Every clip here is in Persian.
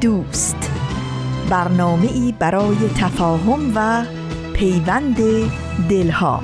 دوست. برنامه ای برای تفاهم و پیوند دلها.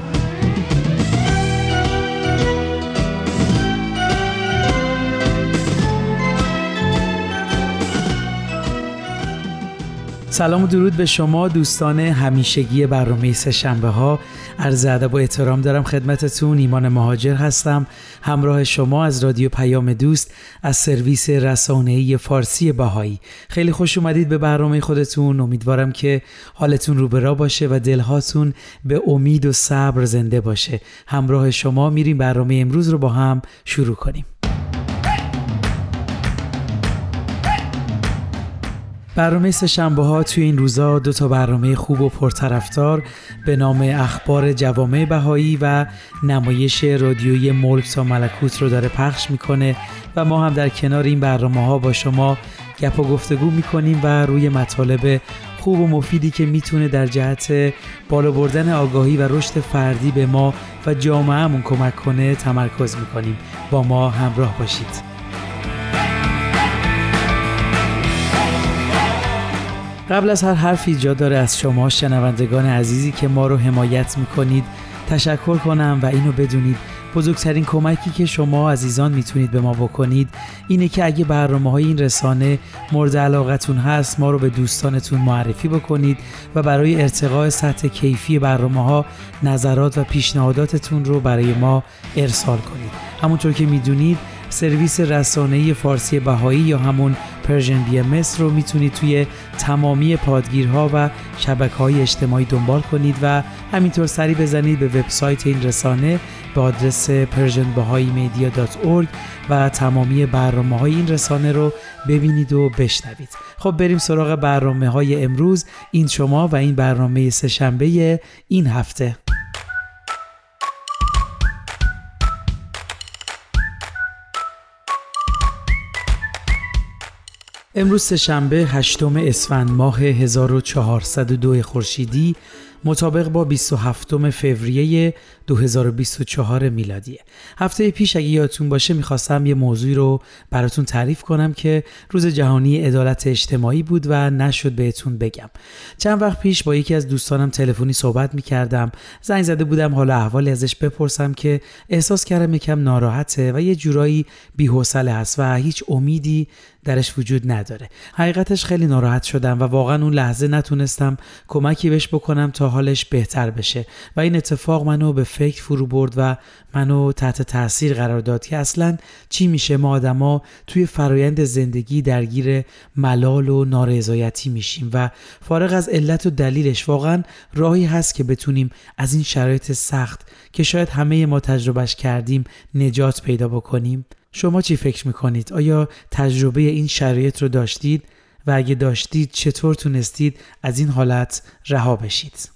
سلام و درود به شما دوستان همیشگی برنامه شنبه ها عرض ادب و احترام دارم خدمتتون. ایمان مهاجر هستم. همراه شما از رادیو پیام دوست از سرویس رسانه‌ای فارسی بهایی. خیلی خوش اومدید به برنامه خودتون. امیدوارم که حالتون رو برا باشه و دلهاتون به امید و صبر زنده باشه. همراه شما میریم برنامه امروز رو با هم شروع کنیم. برنامه شنبه ها توی این روزا دو تا برنامه خوب و پرطرفدار به نام اخبار جوامع بهایی و نمایش رادیویی ملک تا ملکوت رو داره پخش می‌کنه و ما هم در کنار این برنامه ها با شما گپ و گفتگو می‌کنیم و روی مطالب خوب و مفیدی که می‌تونه در جهت بالا بردن آگاهی و رشد فردی به ما و جامعهمون کمک کنه تمرکز می‌کنیم. با ما همراه باشید. قبل از هر حرفی جا داره از شما شنوندگان عزیزی که ما رو حمایت می‌کنید تشکر کنم و اینو بدونید. بزرگترین کمکی که شما عزیزان می‌تونید به ما بکنید اینه که اگه برنامه های این رسانه مورد علاقتون هست ما رو به دوستانتون معرفی بکنید و برای ارتقاء سطح کیفی برنامه ها نظرات و پیشنهاداتتون رو برای ما ارسال کنید. همونطور که می‌دونید سرویس رسانه‌ای فارسی بهایی یا همون Persian BMS رو می‌تونید توی تمامی پادگیرها و شبکه های اجتماعی دنبال کنید و همینطور سری بزنید به وبسایت این رسانه به آدرس persianbahaimedia.org و تمامی برنامه های این رسانه رو ببینید و بشنوید. خب بریم سراغ برنامه های امروز این شما و این برنامه سهشنبه این هفته. امروز شنبه هشتم اسفند ماه 1402 خورشیدی مطابق با 27 فوریه 2024 میلادیه هفته پیش اگه یادتون باشه می‌خواستم یه موضوعی رو براتون تعریف کنم که روز جهانی عدالت اجتماعی بود و نشد بهتون بگم. چند وقت پیش با یکی از دوستانم تلفنی صحبت می‌کردم. زنگ زده بودم حالا احوالی ازش بپرسم که احساس کردم یکم ناراحته و یه جورایی بی‌حوصله هست و هیچ امیدی درش وجود نداره. حقیقتش خیلی ناراحت شدم و واقعا اون لحظه نتونستم کمکی بهش بکنم تا حالش بهتر بشه. و این اتفاق منو به فکر فرو برد و منو تحت تاثیر قرار داد که اصلا چی میشه؟ ما آدما توی فرایند زندگی درگیر ملال و نارضایتی میشیم و فارغ از علت و دلیلش واقعا راهی هست که بتونیم از این شرایط سخت که شاید همه ما تجربهش کردیم نجات پیدا بکنیم. شما چی فکر می‌کنید؟ آیا تجربه این شرایط رو داشتید و اگه داشتید چطور تونستید از این حالت رها بشید؟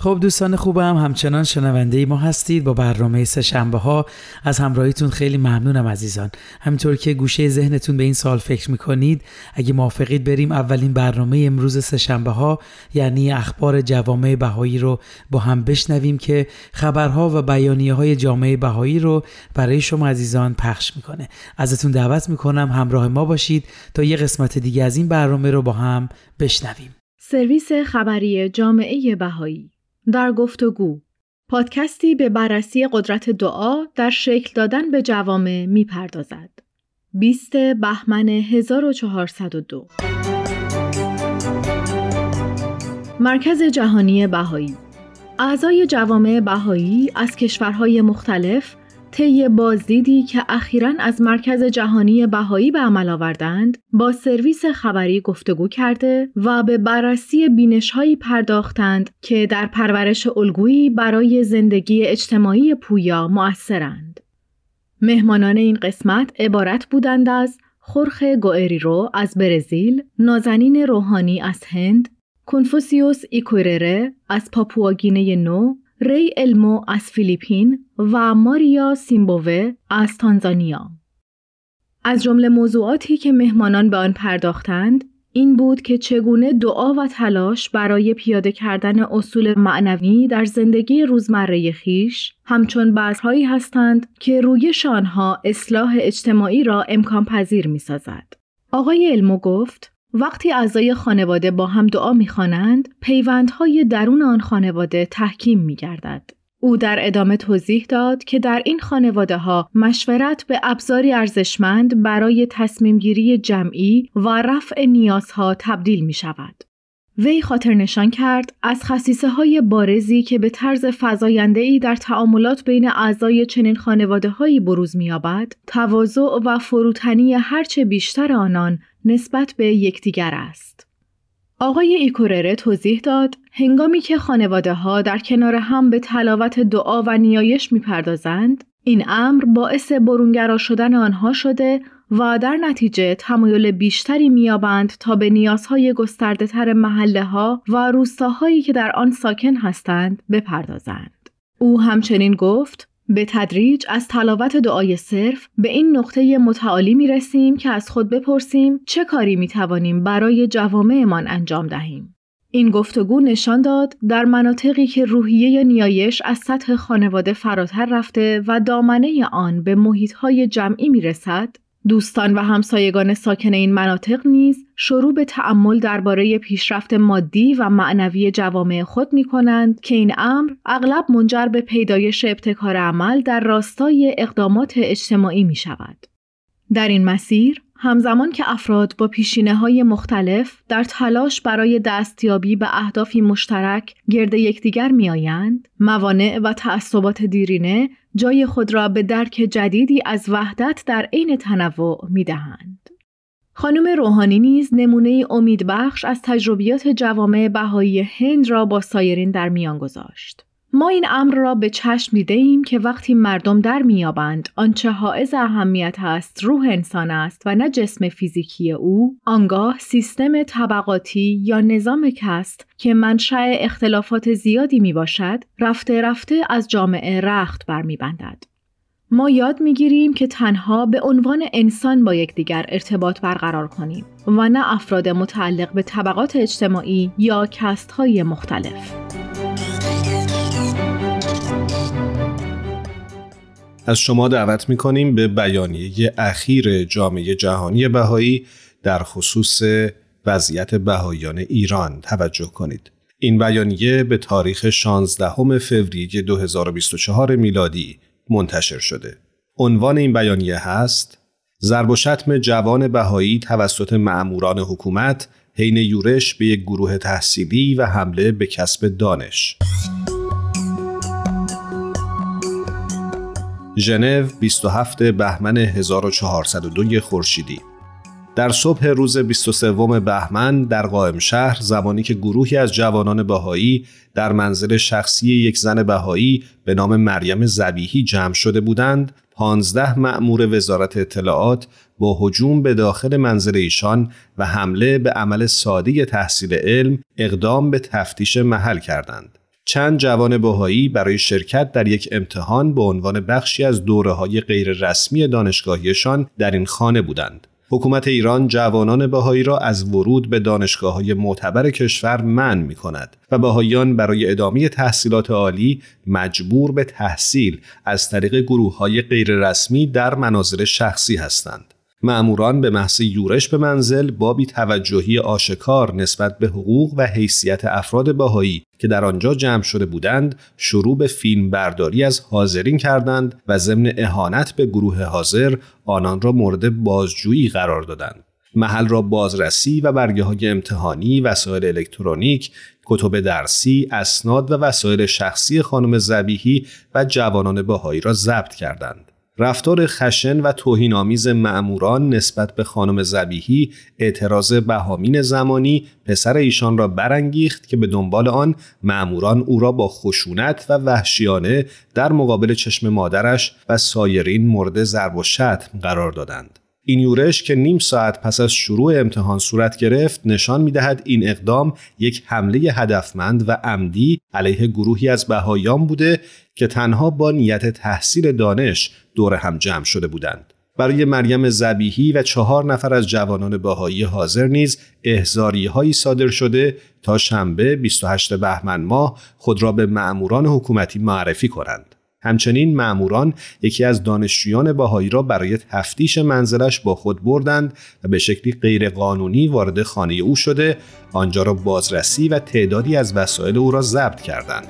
خب دوستان خوبم همچنان شنونده ما هستید با برنامه سه شنبه ها. از همراهیتون خیلی ممنونم عزیزان. همینطور که گوشه ذهنتون به این سال فکر می‌کنید اگه موافقید بریم اولین برنامه امروز سه شنبه ها یعنی اخبار جوامع بهایی رو با هم بشنویم که خبرها و بیانیه های جامعه بهایی رو برای شما عزیزان پخش می‌کنه. ازتون دعوت می‌کنم همراه ما باشید تا یه قسمت دیگه از این برنامه رو با هم بشنویم. سرویس خبری جامعه بهایی در گفتگو. پادکستی به بررسی قدرت دعا در شکل دادن به جوامع می پردازد. 20 بهمن 1402 مرکز جهانی بهایی. اعضای جوامع بهایی از کشورهای مختلف طی بازدیدی که اخیرا از مرکز جهانی بهایی به عمل آوردند با سرویس خبری گفتگو کرده و به بررسی بینشهایی پرداختند که در پرورش الگویی برای زندگی اجتماعی پویا مؤثرند. مهمانان این قسمت عبارت بودند از خورخ گوئریرو از برزیل، نازنین روحانی از هند، کنفوسیوس ایکورره از پاپواگینه نو، ری المو از فیلیپین و ماریا سیمبووه از تانزانیا. از جمله موضوعاتی که مهمانان به آن پرداختند این بود که چگونه دعا و تلاش برای پیاده کردن اصول معنوی در زندگی روزمره خیش همچون بذرهایی هستند که روی شانها اصلاح اجتماعی را امکان پذیر می سازد. آقای علمو گفت وقتی اعضای خانواده با هم دعا می‌خوانند پیوندهای درون آن خانواده تحکیم میگردد او در ادامه توضیح داد که در این خانواده ها مشورت به ابزاری ارزشمند برای تصمیم گیری جمعی و رفع نیازها تبدیل می شود. وی خاطر نشان کرد از خصیصه های بارزی که به طرز فضاینده ای در تعاملات بین اعضای چنین خانواده هایی بروز می‌یابد، تواضع و فروتنی هرچه بیشتر آنان نسبت به یکدیگر است. آقای ایکورره توضیح داد هنگامی که خانواده ها در کنار هم به تلاوت دعا و نیایش می‌پردازند این امر باعث برونگرا شدن آنها شده و در نتیجه تمایل بیشتری میابند تا به نیازهای گسترده تر محله ها و روستاهایی که در آن ساکن هستند بپردازند. او همچنین گفت به تدریج از تلاوت دعای صرف به این نقطه متعالی می رسیم که از خود بپرسیم چه کاری می توانیم برای جوامعمان انجام دهیم. این گفتگو نشان داد در مناطقی که روحیه نیایش از سطح خانواده فراتر رفته و دامنه آن به محیطهای جمعی می رسد، دوستان و همسایگان ساکن این مناطق نیز شروع به تأمل درباره پیشرفت مادی و معنوی جوامع خود می کنند که این امر اغلب منجر به پیدایش ابتکار عمل در راستای اقدامات اجتماعی می شود. در این مسیر همزمان که افراد با پیشینه های مختلف در تلاش برای دستیابی به اهدافی مشترک گرد یکدیگر میآیند موانع و تعصبات دیرینه جای خود را به درک جدیدی از وحدت در عین تنوع می دهند. خانم روحانی نیز نمونه امیدبخش از تجربیات جوامع بهایی هند را با سایرین در میان گذاشت. ما این امر را به چشم دیده ایم که وقتی مردم در میابند آنچه حائز اهمیت است روح انسان است و نه جسم فیزیکی او آنگاه سیستم طبقاتی یا نظام کست که منشأ اختلافات زیادی می باشد رفته رفته از جامعه رخت برمیبندد ما یاد می‌گیریم که تنها به عنوان انسان با یکدیگر ارتباط برقرار کنیم و نه افراد متعلق به طبقات اجتماعی یا کست های مختلف. از شما دعوت می‌کنیم به بیانیه اخیر جامعه جهانی بهایی در خصوص وضعیت بهاییان ایران توجه کنید. این بیانیه به تاریخ 16 فوریه 2024 میلادی منتشر شده. عنوان این بیانیه هست ضرب و شتم جوان بهایی توسط معموران حکومت حین یورش به یک گروه تحصیلی و حمله به کسب دانش. ژنو 27 بهمن 1402 خورشیدی. در صبح روز 23 بهمن در قائم شهر زمانی که گروهی از جوانان بهایی در منزل شخصی یک زن بهایی به نام مریم زبیهی جمع شده بودند 15 مأمور وزارت اطلاعات با هجوم به داخل منزل ایشان و حمله به عمل ساده تحصیل علم اقدام به تفتیش محل کردند. چند جوان بهایی برای شرکت در یک امتحان به عنوان بخشی از دوره های غیر رسمی دانشگاهیشان در این خانه بودند. حکومت ایران جوانان بهایی را از ورود به دانشگاه های معتبر کشور منع می کند و بهاییان برای ادامه تحصیلات عالی مجبور به تحصیل از طریق گروه های غیر رسمی در مناظر شخصی هستند. معموران به محض یورش به منزل با توجهی آشکار نسبت به حقوق و حیثیت افراد باهایی که در آنجا جمع شده بودند شروع به فیلم برداری از حاضرین کردند و ضمن اهانت به گروه حاضر آنان را مورد بازجویی قرار دادند محل را بازرسی و برگه های امتحانی، وسایل الکترونیک، کتب درسی، اسناد و وسایل شخصی خانم زبیهی و جوانان باهایی را ضبط کردند. رفتار خشن و توهینآمیز مأموران نسبت به خانم زبیهی اعتراض بهامین زمانی پسر ایشان را برانگیخت که به دنبال آن مأموران او را با خشونت و وحشیانه در مقابل چشم مادرش و سایرین مورد ضرب و شتم قرار دادند. این یورش که نیم ساعت پس از شروع امتحان صورت گرفت نشان می دهد این اقدام یک حمله هدفمند و عمدی علیه گروهی از بهایان بوده که تنها با نیت تحصیل دانش دور هم جمع شده بودند. برای مریم زبیهی و چهار نفر از جوانان باهایی حاضر نیز احزاری هایی صادر شده تا شنبه 28 بهمن ماه خود را به مأموران حکومتی معرفی کنند. همچنین مأموران یکی از دانشجویان باهایی را برای تفتیش منزلش با خود بردند و به شکلی غیرقانونی وارد خانه او شده آنجا را بازرسی و تعدادی از وسایل او را ضبط کردند.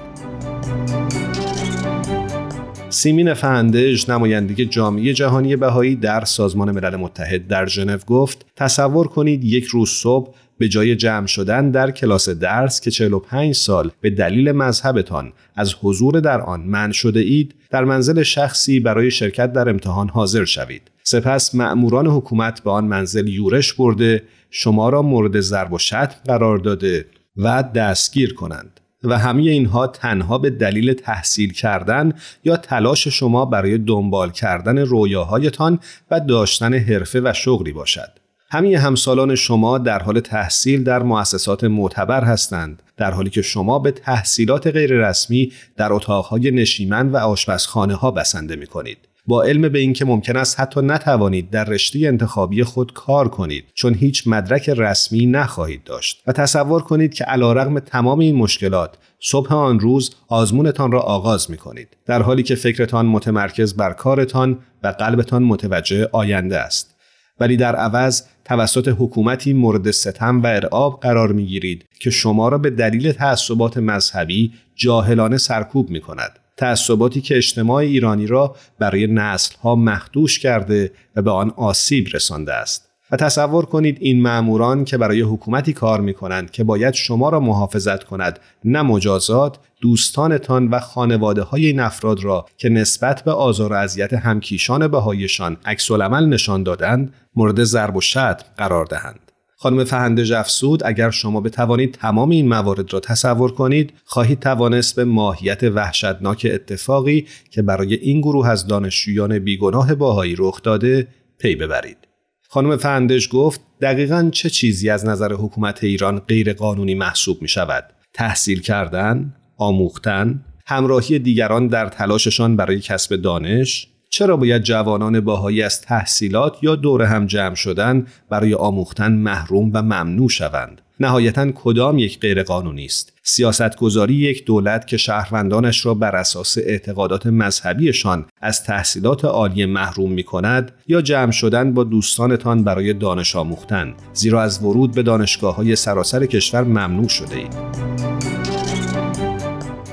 سیمین فهندج نماینده جامعه جهانی بهایی در سازمان ملل متحد در ژنو گفت تصور کنید یک روز صبح به جای جمع شدن در کلاس درس که 45 سال به دلیل مذهبتان از حضور در آن من شده اید در منزل شخصی برای شرکت در امتحان حاضر شوید سپس مأموران حکومت به آن منزل یورش برده شما را مورد ضرب و شتم قرار داده و دستگیر کنند و همه اینها تنها به دلیل تحصیل کردن یا تلاش شما برای دنبال کردن رویاهایتان و داشتن حرفه و شغلی باشد. همه همسالان شما در حال تحصیل در مؤسسات معتبر هستند در حالی که شما به تحصیلات غیررسمی در اتاقهای نشیمن و آشپزخانه ها بسنده می کنید. با علم به اینکه ممکن است حتی نتوانید در رشته انتخابی خود کار کنید چون هیچ مدرک رسمی نخواهید داشت. و تصور کنید که علیرغم تمام این مشکلات صبح آن روز آزمونتان را آغاز می کنید در حالی که فکرتان متمرکز بر کارتان و قلبتان متوجه آینده است. ولی در عوض توسط حکومتی مورد ستم و ارعاب قرار می گیرید که شما را به دلیل تعصبات مذهبی جاهلانه سرکوب می کند. تعصباتی که اجتماع ایرانی را برای نسلها مخدوش کرده و به آن آسیب رسانده است. و تصور کنید این ماموران که برای حکومتی کار می کنند که باید شما را محافظت کند نه مجازات دوستانتان و خانواده های این افراد را که نسبت به آزار و اذیت همکیشان بهایشان عکس نشان دادند مورد ضرب و شتم قرار دهند. خانم فهنده افسود اگر شما بتوانید تمام این موارد را تصور کنید خواهید توانست به ماهیت وحشتناک اتفاقی که برای این گروه از دانشجویان بیگناه باهایی رخ داده پی ببرید. خانم فهندش گفت دقیقا چه چیزی از نظر حکومت ایران غیر قانونی محسوب می شود تحصیل کردن آموختن همراهی دیگران در تلاششان برای کسب دانش؟ چرا باید جوانان باهایی از تحصیلات یا دور هم جمع شدن برای آموختن محروم و ممنوع شوند؟ نهایتا کدام یک غیرقانونی است سیاستگذاری یک دولت که شهروندانش را بر اساس اعتقادات مذهبیشان از تحصیلات عالی محروم می کند یا جمع شدن با دوستانتان برای دانش آموختن زیرا از ورود به دانشگاه های سراسر کشور ممنوع شده اید.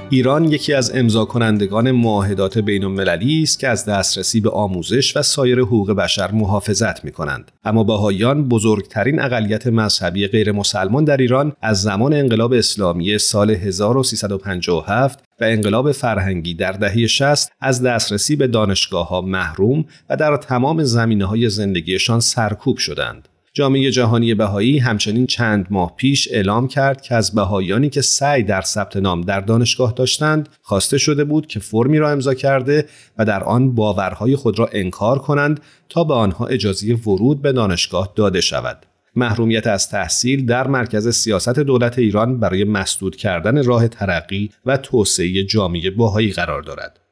ایران یکی از امضا کنندگان معاهدات بین المللی است که از دسترسی به آموزش و سایر حقوق بشر محافظت می کنند. اما بهاییان بزرگترین اقلیت مذهبی غیر مسلمان در ایران از زمان انقلاب اسلامی سال 1357 و انقلاب فرهنگی در دهه 60 از دسترسی به دانشگاه ها محروم و در تمام زمینه های زندگیشان سرکوب شدند. جامعه جهانی بهایی همچنین چند ماه پیش اعلام کرد که از بهاییانی که سعی در ثبت نام در دانشگاه داشتند خواسته شده بود که فرمی را امضا کرده و در آن باورهای خود را انکار کنند تا به آنها اجازه ورود به دانشگاه داده شود. محرومیت از تحصیل در مرکز سیاست دولت ایران برای مسدود کردن راه ترقی و توسعه جامعه باهایی قرار دارد.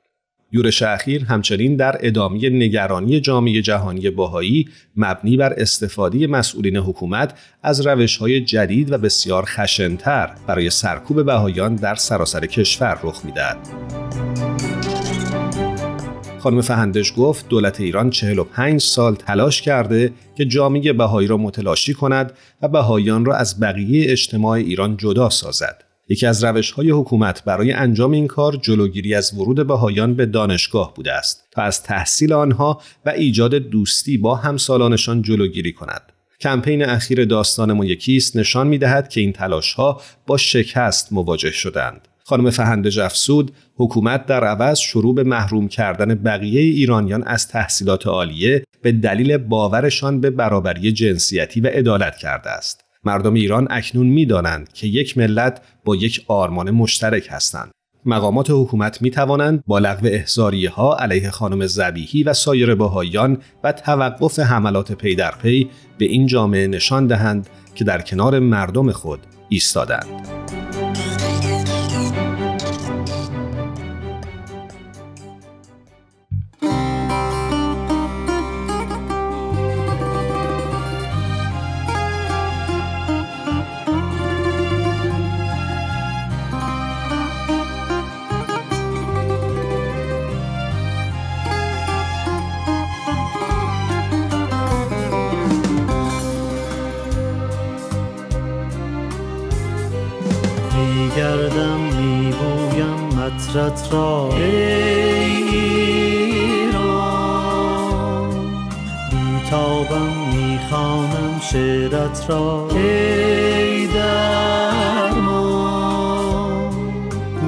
یورش اخیر همچنین در ادامه نگرانی جامعه جهانی باهایی مبنی بر استفاده مسئولین حکومت از روش های جدید و بسیار خشنتر برای سرکوب بهایان در سراسر کشور رخ می‌دهد. خانم فهندش گفت دولت ایران 45 سال تلاش کرده که جامعه بهایی را متلاشی کند و بهاییان را از بقیه اجتماع ایران جدا سازد. یکی از روش های حکومت برای انجام این کار جلوگیری از ورود بهایان به دانشگاه بوده است تا از تحصیل آنها و ایجاد دوستی با همسالانشان جلوگیری کند. کمپین اخیر داستان ما یکیست نشان می دهد که این تلاش ها با شکست مواجه شدند. خانم فهنده جفسود حکومت در عوض شروع به محروم کردن بقیه ایرانیان از تحصیلات عالیه به دلیل باورشان به برابری جنسیتی و عدالت کرده است. مردم ایران اکنون می‌دانند که یک ملت با یک آرمان مشترک هستند. مقامات حکومت می توانند با لغو احزاریه ها علیه خانم زبیهی و سایر باهایان و توقف حملات پی در پی به این جامعه نشان دهند که در کنار مردم خود ایستادند. حضرت را. ای ایران بیتابم می‌خوانم شعرت را. ای درمان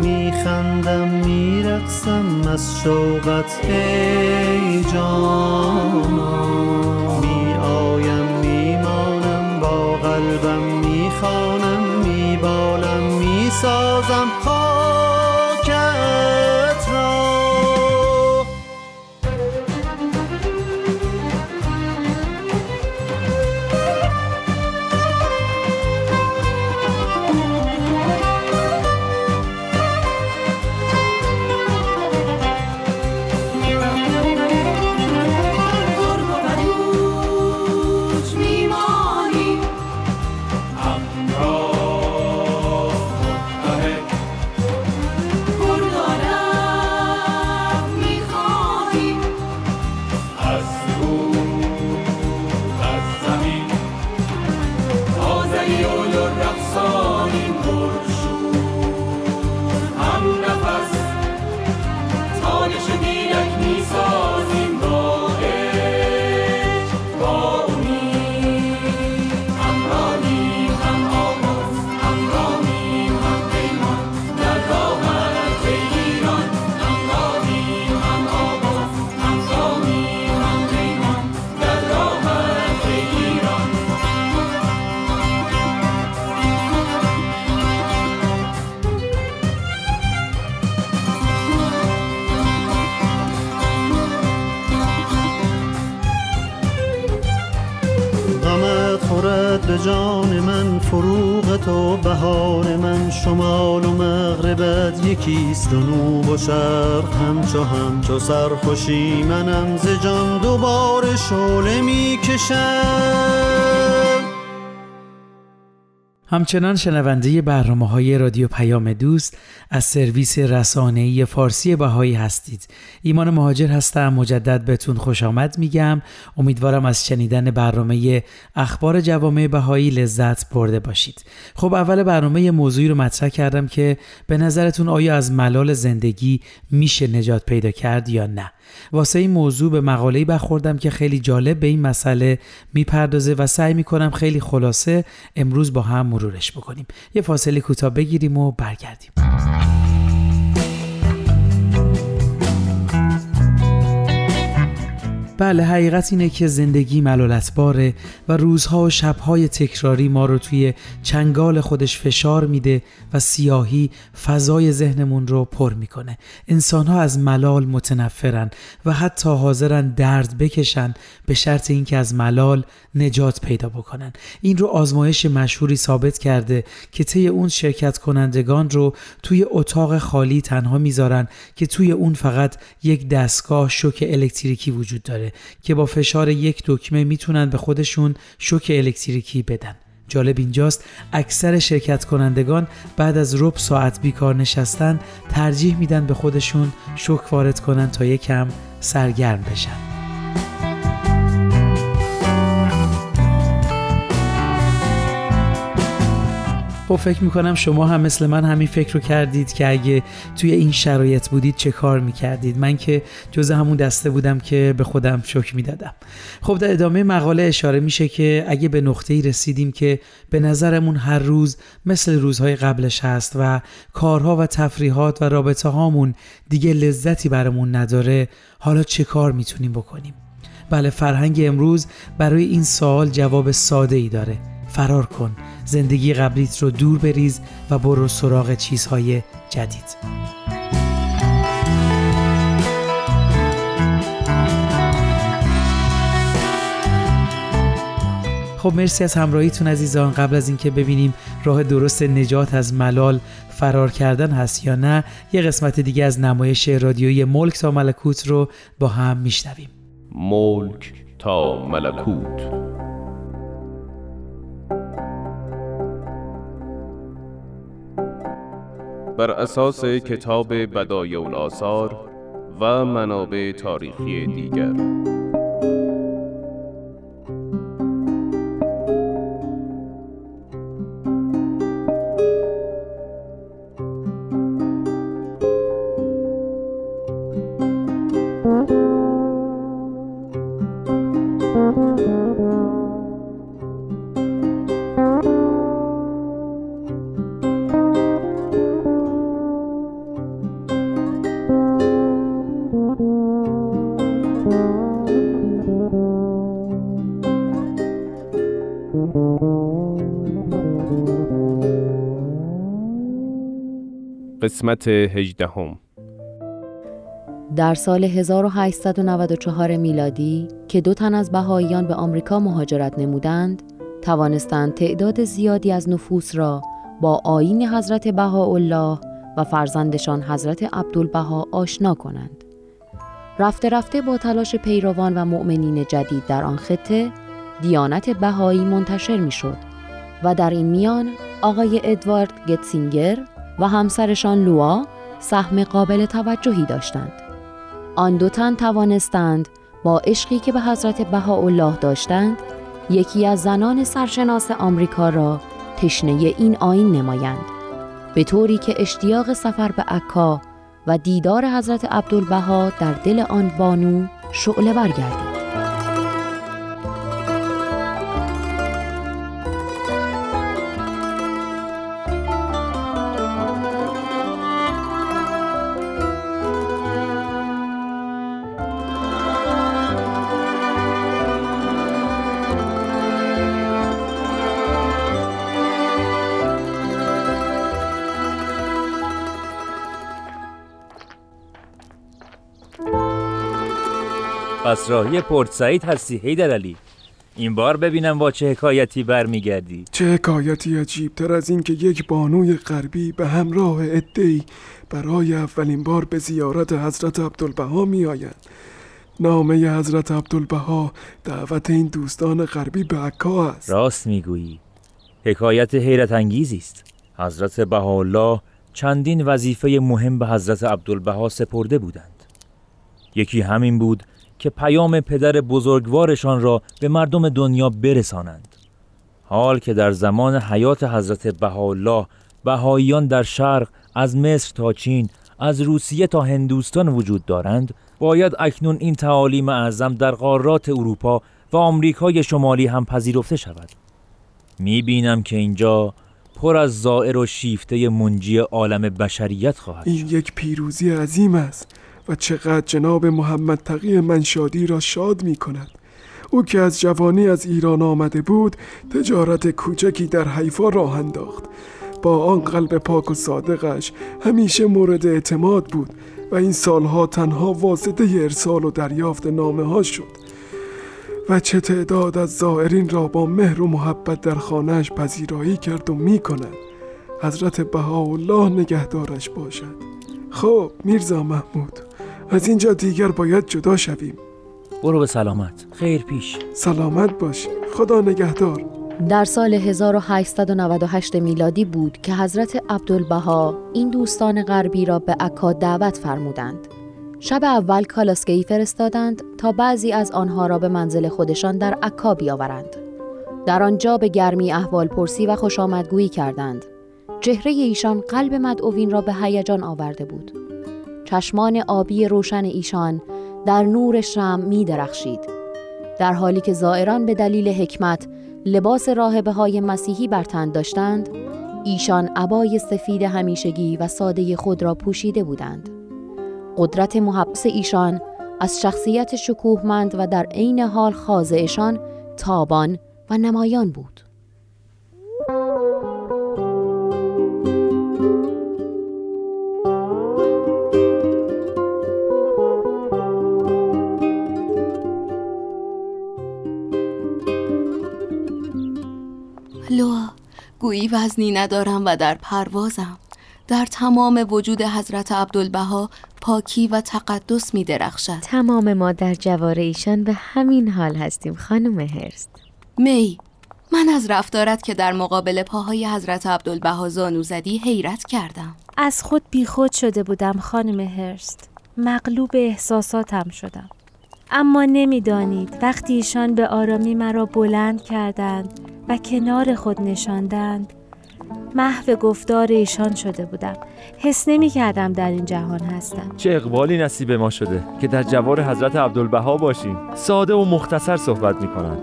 میخندم میرقصم از شوقت همچو همچو سرخوشی منم ز جان دوباره شعله می‌کشم. همچنان شنونده برنامه های رادیو پیام دوست از سرویس رسانه‌ای فارسی بهایی هستید. ایمان مهاجر هستم مجدد بهتون خوش آمد میگم. امیدوارم از شنیدن برنامه اخبار جوامع بهایی لذت برده باشید. خب اول برنامه موضوعی رو مطرح کردم که به نظرتون آیا از ملال زندگی میشه نجات پیدا کرد یا نه؟ واسه این موضوع به مقاله‌ای برخوردم که خیلی جالب به این مسئله می‌پردازه و سعی می‌کنم خیلی خلاصه امروز با هم مرورش بکنیم یه فاصله کوتاه بگیریم و برگردیم Bye. بله حقیقت اینه که زندگی ملالتباره و روزها و شبهای تکراری ما رو توی چنگال خودش فشار میده و سیاهی فضای ذهنمون رو پر می‌کنه. انسانها از ملال متنفرن و حتی حاضرن درد بکشن به شرط اینکه از ملال نجات پیدا بکنن. این رو آزمایش مشهوری ثابت کرده که طی اون شرکت کنندگان رو توی اتاق خالی تنها می‌ذارن که توی اون فقط یک دستگاه شوک الکتریکی وجود داره. که با فشار یک دکمه می‌تونن به خودشون شوک الکتریکی بدن. جالب اینجاست اکثر شرکت کنندگان بعد از رب ساعت بیکار نشستن ترجیح میدن به خودشون شوک وارد کنن تا یکم سرگرم بشن. خب فکر می‌کنم شما هم مثل من همین فکر رو کردید که اگه توی این شرایط بودید چه کار می‌کردید؟ من که جز همون دسته بودم که به خودم شک می‌دادم. خب در ادامه مقاله اشاره میشه که اگه به نقطه ای رسیدیم که به نظرمون هر روز مثل روزهای قبلش هست و کارها و تفریحات و رابطه هامون دیگه لذتی برامون نداره حالا چه کار می‌تونیم بکنیم؟ بله فرهنگ امروز برای این سوال جواب ساده ای داره. فرار کن. زندگی قبلیت رو دور بریز و برو سراغ چیزهای جدید. خب مرسی از همراهیتون عزیزان. قبل از اینکه ببینیم راه درست نجات از ملال فرار کردن هست یا نه یه قسمت دیگه از نمایش رادیویی ملک تا ملکوت رو با هم میشنویم. ملک تا ملکوت. بر اساس کتاب بدایع الاثار و منابع تاریخی دیگر. قسمت هجدهم در سال 1894 میلادی که دو تن از بهاییان به آمریکا مهاجرت نمودند، توانستند تعداد زیادی از نفوس را با آیین حضرت بهاءالله و فرزندشان حضرت عبدالبها آشنا کنند. رفته رفته با تلاش پیروان و مؤمنین جدید در آن خطه، دیانت بهایی منتشر می شد و در این میان آقای ادوارد گتسینگر و همسرشان لوا سهم قابل توجهی داشتند. آن دو تن توانستند با عشقی که به حضرت بهاءالله داشتند یکی از زنان سرشناس آمریکا را تشنه این آین نمایند به طوری که اشتیاق سفر به عکا و دیدار حضرت عبدالبها در دل آن بانو شعله برگردید. پس راهی پورت سعید هستی هیدر علی. این بار ببینم با چه حکایتی برمیگردی. چه حکایتی عجیب تر از اینکه یک بانوی غربی به همراه ادهی برای اولین بار به زیارت حضرت عبدالبها می آیند نامه حضرت عبدالبها دعوت این دوستان غربی به عکا است. راست می‌گویی. حکایت حیرت انگیزی است. حضرت بهاءالله چندین وظیفه مهم به حضرت عبدالبها سپرده بودند. یکی همین بود که پیام پدر بزرگوارشان را به مردم دنیا برسانند. حال که در زمان حیات حضرت بهاءالله بهاییان در شرق از مصر تا چین از روسیه تا هندوستان وجود دارند باید اکنون این تعالیم اعظم در قارات اروپا و آمریکای شمالی هم پذیرفته شود. می بینم که اینجا پر از زائر و شیفته منجی عالم بشریت خواهد این یک پیروزی عظیم است. و چقدر جناب محمد تقی منشادی را شاد می کند او که از جوانی از ایران آمده بود تجارت کوچکی در حیفا راه انداخت. با آن قلب پاک و صادقش همیشه مورد اعتماد بود و این سالها تنها واسطه ارسال و دریافت نامه ها شد. و چه تعداد از زائرین را با مهر و محبت در خانهش پذیرایی کرد و می کند حضرت بهاءالله نگهدارش باشد. خب میرزا محمود. از اینجا دیگر باید جدا شویم. برو به سلامت. خیر پیش. سلامت باش. خدا نگهدار. در سال 1898 میلادی بود که حضرت عبدالبها این دوستان غربی را به عکا دعوت فرمودند. شب اول کالاسکهی فرستادند تا بعضی از آنها را به منزل خودشان در عکا بیاورند. در آنجا به گرمی احوال پرسی و خوش آمدگویی کردند. چهره ایشان قلب مدعوین را به هیجان آورده بود. چشمان آبی روشن ایشان در نور شم می درخشید. در حالی که زائران به دلیل حکمت لباس راهبه های مسیحی بر تن داشتند ایشان عبای سفید همیشگی و ساده خود را پوشیده بودند. قدرت محبس ایشان از شخصیت شکوهمند و در عین حال خاضعشان تابان و نمایان بود. لوا گویی وزنی ندارم و در پروازم. در تمام وجود حضرت عبدالبها پاکی و تقدس می درخشد. تمام ما در جوار ایشان به همین حال هستیم خانم هرست می من از رفتارت که در مقابل پاهای حضرت عبدالبها زانو زدی حیرت کردم. از خود بیخود شده بودم خانم هرست مغلوب احساساتم شدم. اما نمی‌دانید وقتی ایشان به آرامی مرا بلند کردند و کنار خود نشاندند محو گفتار ایشان شده بودم. حس نمی کردم در این جهان هستم. چه اقبالی نصیب ما شده که در جوار حضرت عبدالبها باشیم. ساده و مختصر صحبت می کنند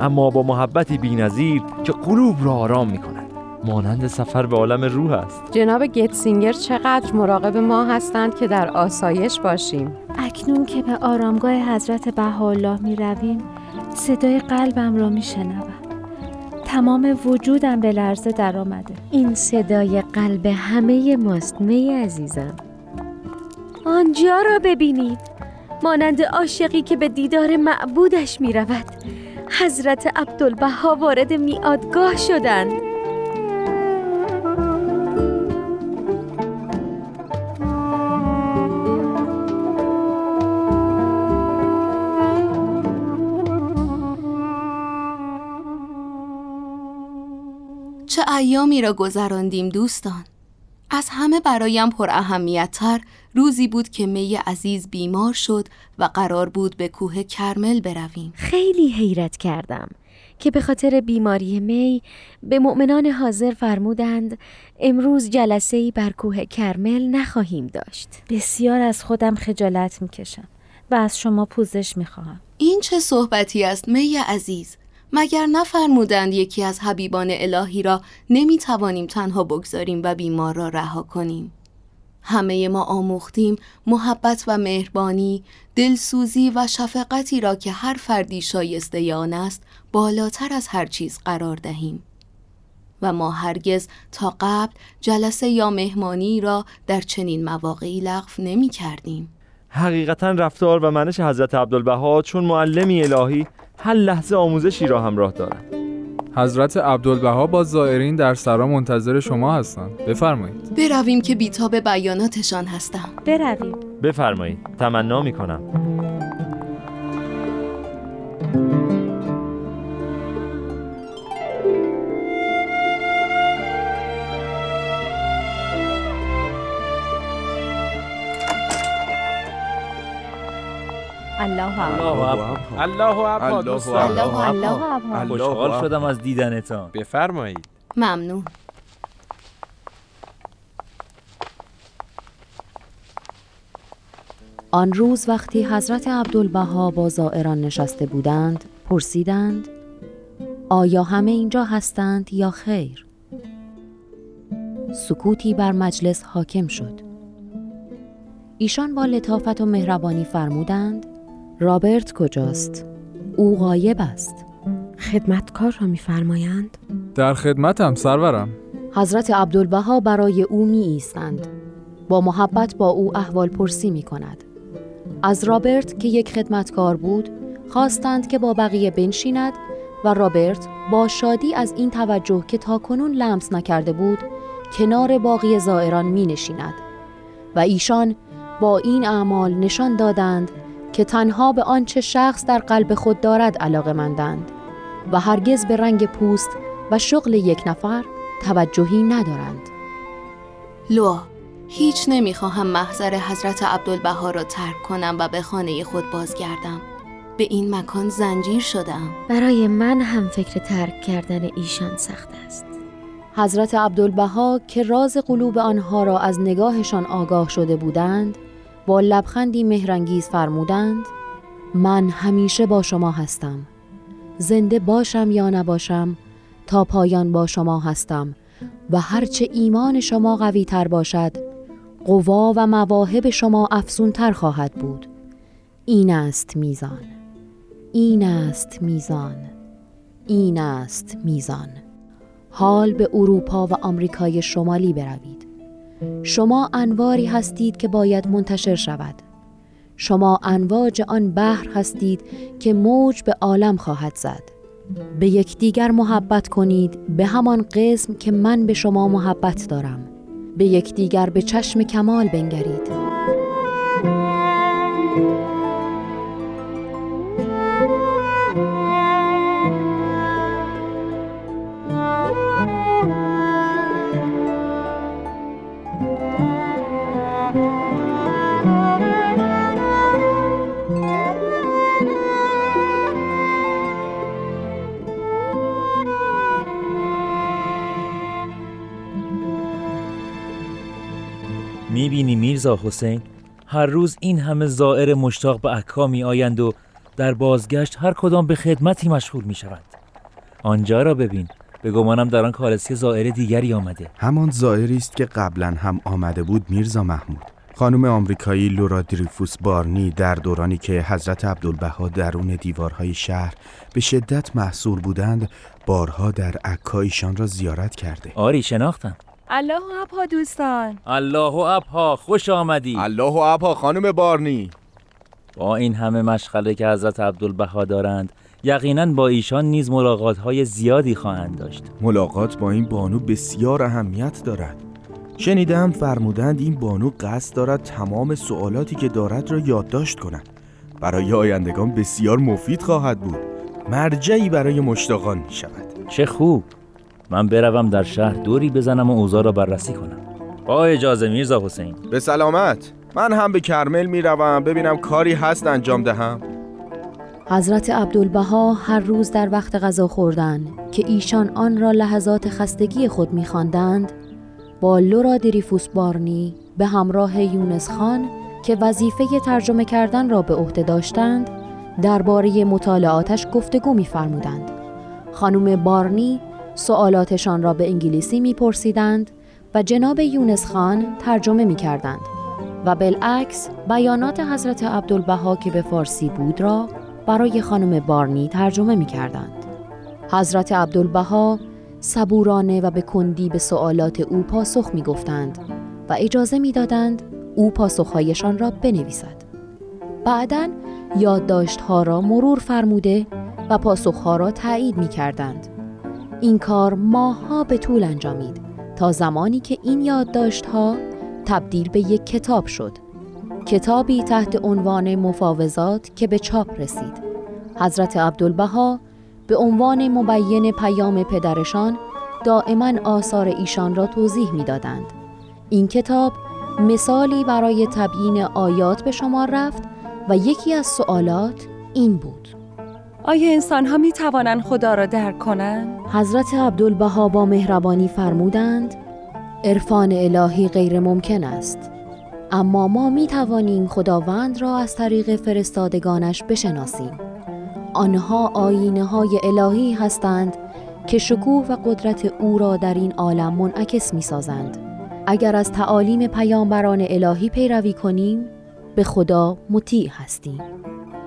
اما با محبتی بینظیر که قلوب را آرام می کند مانند سفر به عالم روح است. جناب گتسینگر چقدر مراقب ما هستند که در آسایش باشیم. اکنون که به آرامگاه حضرت بهاءالله می رویم صدای قلبم را می شنوم. تمام وجودم به لرزه در آمده این صدای قلب همه ماست می عزیزم. آنجا را ببینید. مانند عاشقی که به دیدار معبودش می رود. حضرت عبدالبها وارد میادگاه شدند. چه ایامی را گذراندیم دوستان؟ از همه برایم پر اهمیتتر روزی بود که می عزیز بیمار شد و قرار بود به کوه کرمل برویم. خیلی حیرت کردم که به خاطر بیماری می به مؤمنان حاضر فرمودند امروز جلسه ای بر کوه کرمل نخواهیم داشت. بسیار از خودم خجالت می‌کشم و از شما پوزش می‌خواهم. این چه صحبتی است می عزیز؟ مگر نفرمودند یکی از حبیبان الهی را نمی توانیم تنها بگذاریم و بیمار را رها کنیم؟ همه ما آموختیم محبت و مهربانی دلسوزی و شفقتی را که هر فردی شایسته آن است بالاتر از هر چیز قرار دهیم. و ما هرگز تا قبل جلسه یا مهمانی را در چنین مواقعی لغو نمی کردیم حقیقتا رفتار و منش حضرت عبدالبها چون معلمی الهی هر لحظه آموزشی را همراه دارد. حضرت عبدالبها با زائرین در سرا منتظر شما هستند. بفرمایید. برویم که بیتاب بیاناتشان هستم. برویم. بفرمایید. تمنا می کنم الله الله ابها دوستان. الله الله خوشحال شدم از دیدنتان. بفرمایید. ممنون. آن روز وقتی حضرت عبدالبها با زائران نشسته بودند پرسیدند آیا همه اینجا هستند یا خیر؟ سکوتی بر مجلس حاکم شد. ایشان با لطافت و مهربانی فرمودند رابرت کجاست؟ او غایب است خدمتکار را میفرمایند در خدمتم سرورم حضرت عبدالبها برای او می ایستند. با محبت با او احوال پرسی می کند. از رابرت که یک خدمتکار بود خواستند که با بقیه بنشیند و رابرت با شادی از این توجه که تاکنون لمس نکرده بود کنار باقی زائران می نشیند و ایشان با این اعمال نشان دادند که تنها به آنچه شخص در قلب خود دارد علاقه مندند و هرگز به رنگ پوست و شغل یک نفر توجهی ندارند. لوا هیچ نمی‌خواهم محضر حضرت عبدالبها را ترک کنم و به خانه خود بازگردم. به این مکان زنجیر شدم برای من هم فکر ترک کردن ایشان سخت است. حضرت عبدالبها که راز قلوب آنها را از نگاهشان آگاه شده بودند با لبخندی مهرنگیز فرمودند من همیشه با شما هستم زنده باشم یا نباشم تا پایان با شما هستم و هرچه ایمان شما قوی تر باشد قوا و مواهب شما افزون تر خواهد بود. این است میزان. این است میزان. این است میزان. حال به اروپا و آمریکای شمالی بروید. شما انواری هستید که باید منتشر شود. شما انواج آن بحر هستید که موج به عالم خواهد زد. به یکدیگر محبت کنید به همان قسم که من به شما محبت دارم. به یکدیگر به چشم کمال بنگرید. می‌بینی میرزا حسین؟ هر روز این همه زائر مشتاق به عکا می آیند و در بازگشت هر کدام به خدمتی مشغول می شوند آنجا را ببین. به گمانم در آن کالسکه زائر دیگری آمده. همان زائری است که قبلا هم آمده بود میرزا محمود. خانم آمریکایی لورا دریفوس بارنی در دورانی که حضرت عبدالبها درون دیوارهای شهر به شدت محصول بودند بارها در عکایشان را زیارت کرده. آری شناختم. الله ابها دوستان. الله ابها خوش آمدی الله ابها خانم بارنی. با این همه مشغله که حضرت عبدالبها دارند یقینا با ایشان نیز ملاقات های زیادی خواهند داشت. ملاقات با این بانو بسیار اهمیت دارد. شنیدم فرمودند این بانو قصد دارد تمام سوالاتی که دارد را یادداشت کند. برای آیندگان بسیار مفید خواهد بود. مرجعی برای مشتاقان می شود. چه خوب! من بروم در شهر دوری بزنم و اوضاع را بررسی کنم. با اجازه میرزا حسین. به سلامت. من هم به کرمل می‌روم ببینم کاری هست انجام دهم. حضرت عبدالبها هر روز در وقت غذا خوردن که ایشان آن را لحظات خستگی خود میخواندند با لورا دریفوس بارنی به همراه یونس خان که وظیفه ترجمه کردن را به عهده داشتند درباره مطالعاتش گفتگو میفرمودند. خانم بارنی سوالاتشان را به انگلیسی میپرسیدند و جناب یونس خان ترجمه می کردند و بالعکس بیانات حضرت عبدالبها که به فارسی بود را برای خانم بارنی ترجمه می کردند. حضرت عبدالبها صبورانه و به کندی به سوالات او پاسخ می گفتند و اجازه می دادند او پاسخهایشان را بنویسد. بعدا یادداشتها را مرور فرموده و پاسخها را تایید می کردند. این کار ماهها به طول انجامید تا زمانی که این یادداشت‌ها تبدیل به یک کتاب شد. کتابی تحت عنوان مفاوضات که به چاپ رسید. حضرت عبدالبها به عنوان مبین پیام پدرشان دائما آثار ایشان را توضیح می‌دادند. این کتاب مثالی برای تبیین آیات به شما رفت و یکی از سوالات این بود. آیا انسان ها می توانند خدا را درک کنند؟ حضرت عبدالبها با مهربانی فرمودند عرفان الهی غیر ممکن است اما ما می توانیم خداوند را از طریق فرستادگانش بشناسیم آنها آینه های الهی هستند که شکوه و قدرت او را در این عالم منعکس می سازند. اگر از تعالیم پیامبران الهی پیروی کنیم به خدا مطیع هستیم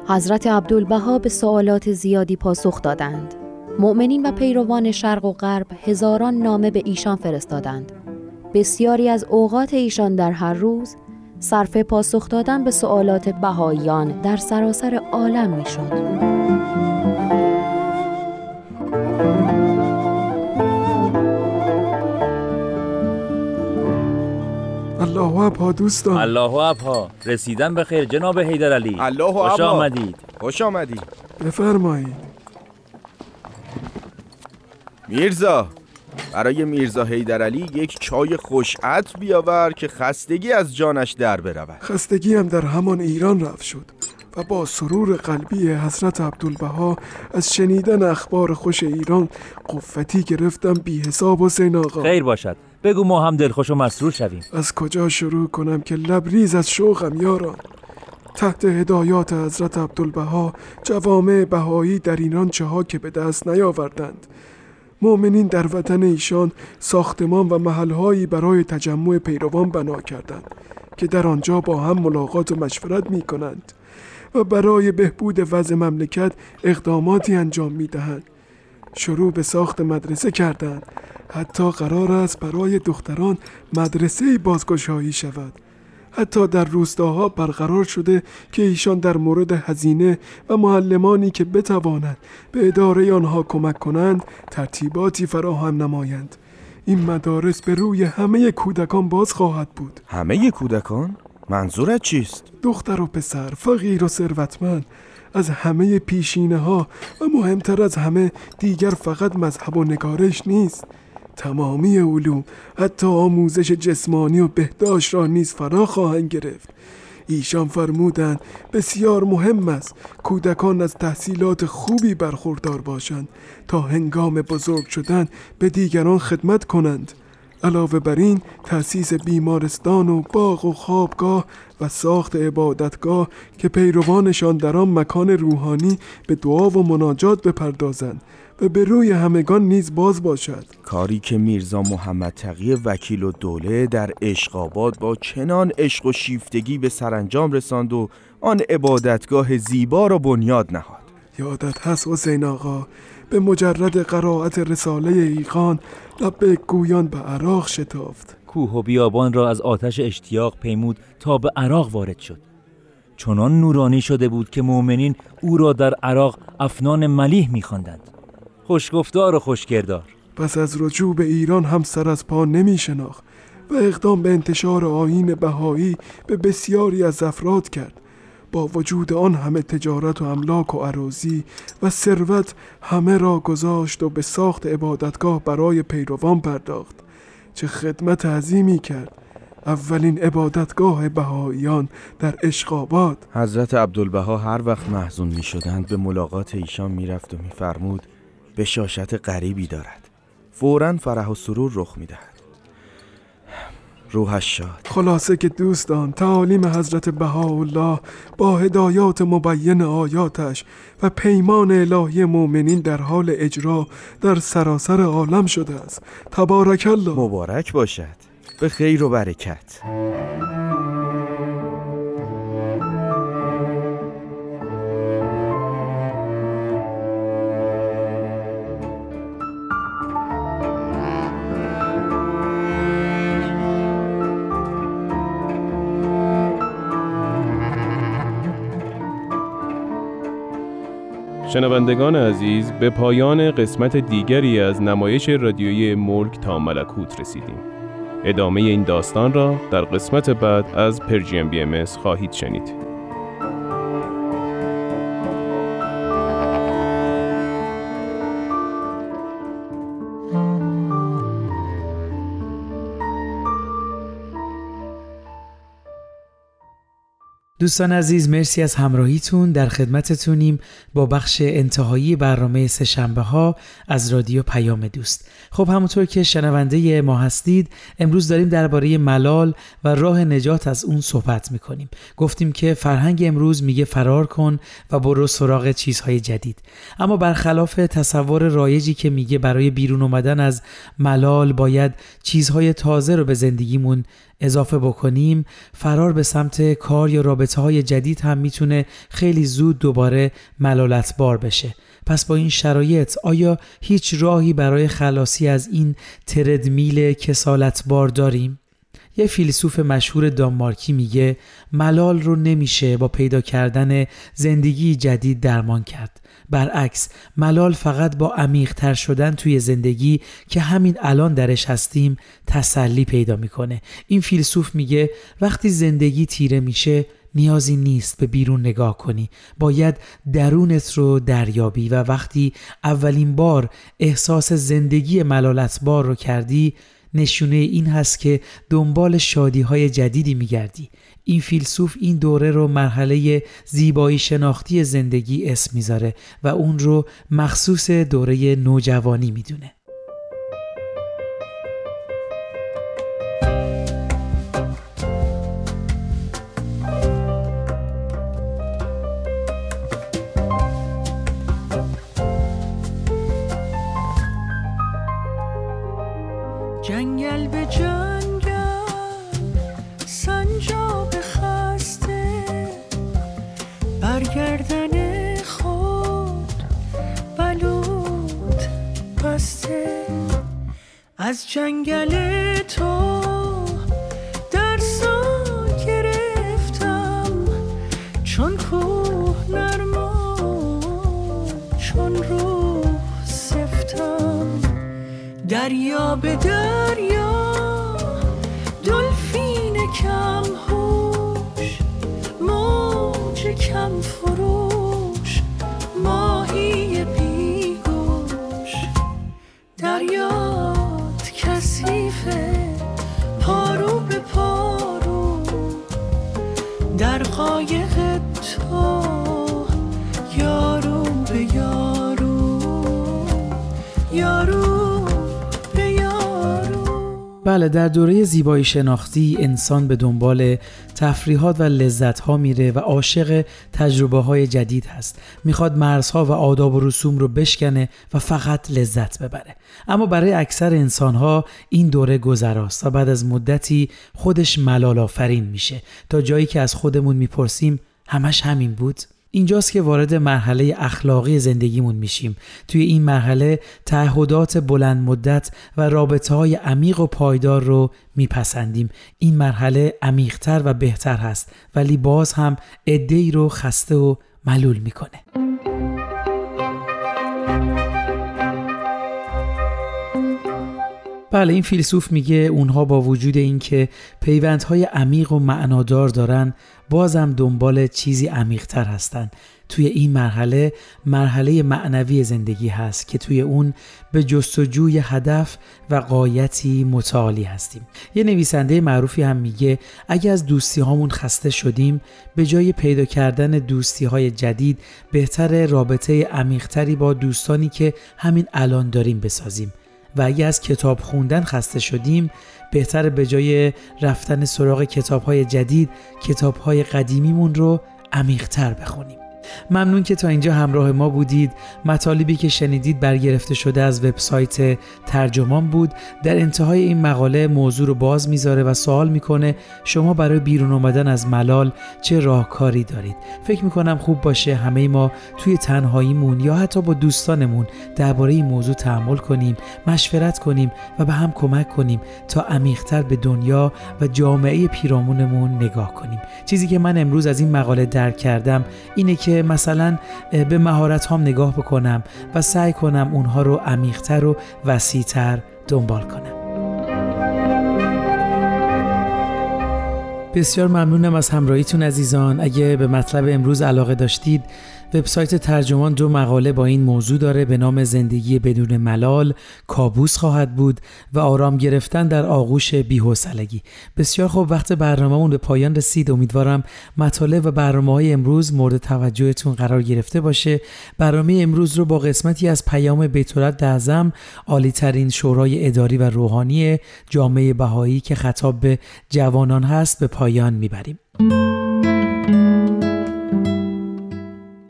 حضرت عبدالبها به سوالات زیادی پاسخ دادند. مؤمنین و پیروان شرق و غرب هزاران نامه به ایشان فرستادند. بسیاری از اوقات ایشان در هر روز صرف پاسخ دادن به سوالات بهاییان در سراسر عالم می‌شد. الله ابها دوستان. الله ابها رسیدن به خیر جناب حیدر علی. الله خوش آمدید. خوش آمدید بفرمایید. میرزا برای میرزا حیدر علی یک چای خوشعت بیاور که خستگی از جانش در برود. خستگی هم در همان ایران رفت شد و با سرور قلبی حضرت عبدالبها از شنیدن اخبار خوش ایران قوتی گرفتم بی حساب و آقا. خیر باشد. بگو ما هم دلخوش و مسرور شویم. از کجا شروع کنم که لبریز از شوقم یاران؟ تحت هدایات حضرت عبدالبها جوامع بهایی در ایران چه که به دست نیاوردند. مؤمنین در وطن ایشان ساختمان و محلهایی برای تجمع پیروان بنا کردند که در آنجا با هم ملاقات و مشورت می کنند و برای بهبود وضع مملکت اقداماتی انجام می دهند. شروع به ساخت مدرسه کردند حتی قرار است برای دختران مدرسه بازگشایی شود. حتی در روستاها برقرار شده که ایشان در مورد هزینه و معلمانی که بتوانند به اداره آنها کمک کنند ترتیباتی فراهم نمایند. این مدارس به روی همه کودکان باز خواهد بود. همه کودکان؟ منظورت چیست؟ دختر و پسر، فقیر و ثروتمند. از همه پیشینه ها و مهمتر از همه دیگر فقط مذهب و نگارش نیست. تمامی علوم حتی آموزش جسمانی و بهداشت را نیز فرا خواهند گرفت. ایشان فرمودند بسیار مهم است کودکان از تحصیلات خوبی برخوردار باشند تا هنگام بزرگ شدن به دیگران خدمت کنند. علاوه بر این تأسیس بیمارستان و باغ و خوابگاه و ساخت عبادتگاه که پیروانشان در آن مکان روحانی به دعا و مناجات بپردازند. به روی همگان نیز باز باشد. کاری که میرزا محمد تقی وکیل و دوله در اشقاباد با چنان عشق و شیفتگی به سرانجام رساند و آن عبادتگاه زیبا را بنیاد نهاد. یادت هست حسین آقا به مجرد قرائت رساله ایقان لب گویان به عراق شتافت. کوه و بیابان را از آتش اشتیاق پیمود تا به عراق وارد شد. چنان نورانی شده بود که مؤمنین او را در عراق افنان ملیح میخواندند. خوشگفتار و خوشگردار. پس از رجوع به ایران هم سر از پا نمی شناخت و اقدام به انتشار آین بهایی به بسیاری از افراد کرد. با وجود آن همه تجارت و املاک و عراضی و ثروت همه را گذاشت و به ساخت عبادتگاه برای پیروان پرداخت چه خدمت عظیمی کرد. اولین عبادتگاه بهاییان در اشقاباد حضرت عبدالبها هر وقت محزون می شدند به ملاقات ایشان می رفت و می فرمود بشاشت غریبی دارد. فورا فرح و سرور رخ می دهد روحش شاد. خلاصه که دوستان تعالیم حضرت بهاءالله با هدایات مبین آیاتش و پیمان الهی مؤمنین در حال اجرا در سراسر عالم شده است. تبارک الله. مبارک باشد. به خیر و برکت. شنوندگان عزیز به پایان قسمت دیگری از نمایش رادیویی ملک تا ملکوت رسیدیم. ادامه این داستان را در قسمت بعد از پرژیم بی ام خواهید شنید. دوستان عزیز مرسی از همراهیتون. در خدمتتونیم با بخش انتهایی برنامه سهشنبه ها از رادیو پیام دوست. خب همونطور که شنونده ما هستید امروز داریم درباره ملال و راه نجات از اون صحبت می‌کنیم. گفتیم که فرهنگ امروز میگه فرار کن و برو سراغ چیزهای جدید. اما برخلاف تصور رایجی که میگه برای بیرون اومدن از ملال باید چیزهای تازه رو به زندگیمون اضافه بکنیم فرار به سمت کار یا رابطه های جدید هم می‌تونه خیلی زود دوباره ملالت بار بشه پس با این شرایط آیا هیچ راهی برای خلاصی از این تردمیل کسالت بار داریم؟ یه فیلسوف مشهور دانمارکی میگه ملال رو نمیشه با پیدا کردن زندگی جدید درمان کرد. برعکس ملال فقط با عمیقتر شدن توی زندگی که همین الان درش هستیم تسلی پیدا می‌کنه. این فیلسوف میگه وقتی زندگی تیره میشه نیازی نیست به بیرون نگاه کنی. باید درونت رو دریابی و وقتی اولین بار احساس زندگی ملالت بار رو کردی نشونه این هست که دنبال شادی های جدیدی میگردی. این فیلسوف این دوره رو مرحله زیبایی شناختی زندگی اسم می‌ذاره و اون رو مخصوص دوره نوجوانی می‌دونه. بله در دوره زیبایی شناختی انسان به دنبال تفریحات و لذت ها میره و عاشق تجربه های جدید هست. می‌خواد مرزها و آداب و رسوم رو بشکنه و فقط لذت ببره. اما برای اکثر انسان ها این دوره گذراست و بعد از مدتی خودش ملال آفرین میشه. تا جایی که از خودمون می‌پرسیم همش همین بود؟ اینجاست که وارد مرحله اخلاقی زندگیمون میشیم. توی این مرحله تعهدات بلند مدت و رابطه های عمیق و پایدار رو میپسندیم. این مرحله عمیقتر و بهتر هست ولی باز هم ای رو خسته و ملول می‌کنه. بله این فیلسوف میگه اونها با وجود اینکه پیوندهای عمیق و معنادار دارن بازم دنبال چیزی عمیقتر هستن. توی این مرحله مرحله معنوی زندگی هست که توی اون به جستجوی هدف و قایتی متعالی هستیم. یه نویسنده معروفی هم میگه اگه از دوستی هامون خسته شدیم به جای پیدا کردن دوستی های جدید بهتر رابطه عمیقتری با دوستانی که همین الان داریم بسازیم. و اگه از کتاب خوندن خسته شدیم بهتر به جای رفتن سراغ کتاب های جدید کتاب های قدیمیمون رو عمیقتر بخونیم. ممنون که تا اینجا همراه ما بودید. مطالبی که شنیدید برگرفته شده از وبسایت ترجمان بود. در انتهای این مقاله موضوع رو باز می‌ذاره و سوال می‌کنه شما برای بیرون اومدن از ملال چه راهکاری دارید؟ فکر می‌کنم خوب باشه همه ما توی تنهاییمون یا حتی با دوستانمون درباره این موضوع تحمل کنیم مشورت کنیم و به هم کمک کنیم تا عمیقتر به دنیا و جامعه پیرامونمون نگاه کنیم. چیزی که من امروز از این مقاله درک کردم اینه که مثلا به مهارت هم نگاه بکنم و سعی کنم اونها رو عمیقتر و وسیعتر دنبال کنم. بسیار ممنونم از همراهیتون عزیزان. اگه به مطلب امروز علاقه داشتید وبسایت ترجمان دو مقاله با این موضوع داره به نام زندگی بدون ملال کابوس خواهد بود و آرام گرفتن در آغوش بی‌حوصلگی. بسیار خوب وقت برنامهمون به پایان رسید. امیدوارم مطالب و برنامه های امروز مورد توجهتون قرار گرفته باشه. برنامه امروز رو با قسمتی از پیام بیتولد دعظم عالی ترین شورای اداری و روحانی جامعه بهایی که خطاب به جوانان هست به پایان می‌بریم.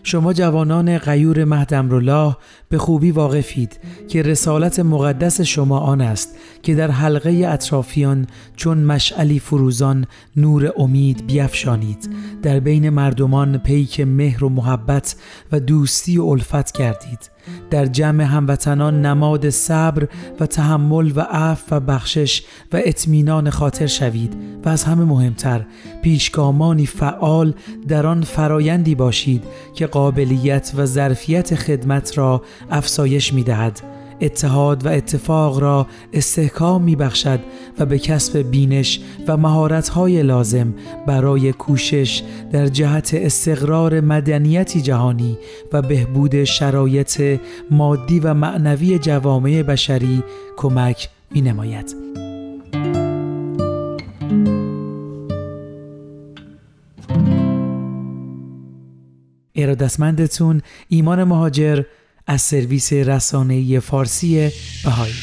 شما جوانان غیور مهدمرالله به خوبی واقفید که رسالت مقدس شما آن است که در حلقه اطرافیان چون مشعلی فروزان نور امید بیفشانید. در بین مردمان پیک مهر و محبت و دوستی و الفت کردید. در جمع هموطنان نماد صبر و تحمل و عفو و بخشش و اطمینان خاطر شوید و از همه مهمتر پیشگامانی فعال در آن فرایندی باشید که قابلیت و ظرفیت خدمت را افزایش می دهد اتحاد و اتفاق را استحکام می بخشد و به کسب بینش و مهارت‌های لازم برای کوشش در جهت استقرار مدنیتی جهانی و بهبود شرایط مادی و معنوی جوامع بشری کمک می نماید. ارادتمندتون ایمان مهاجر از سرویس رسانه‌ای فارسی بهایی.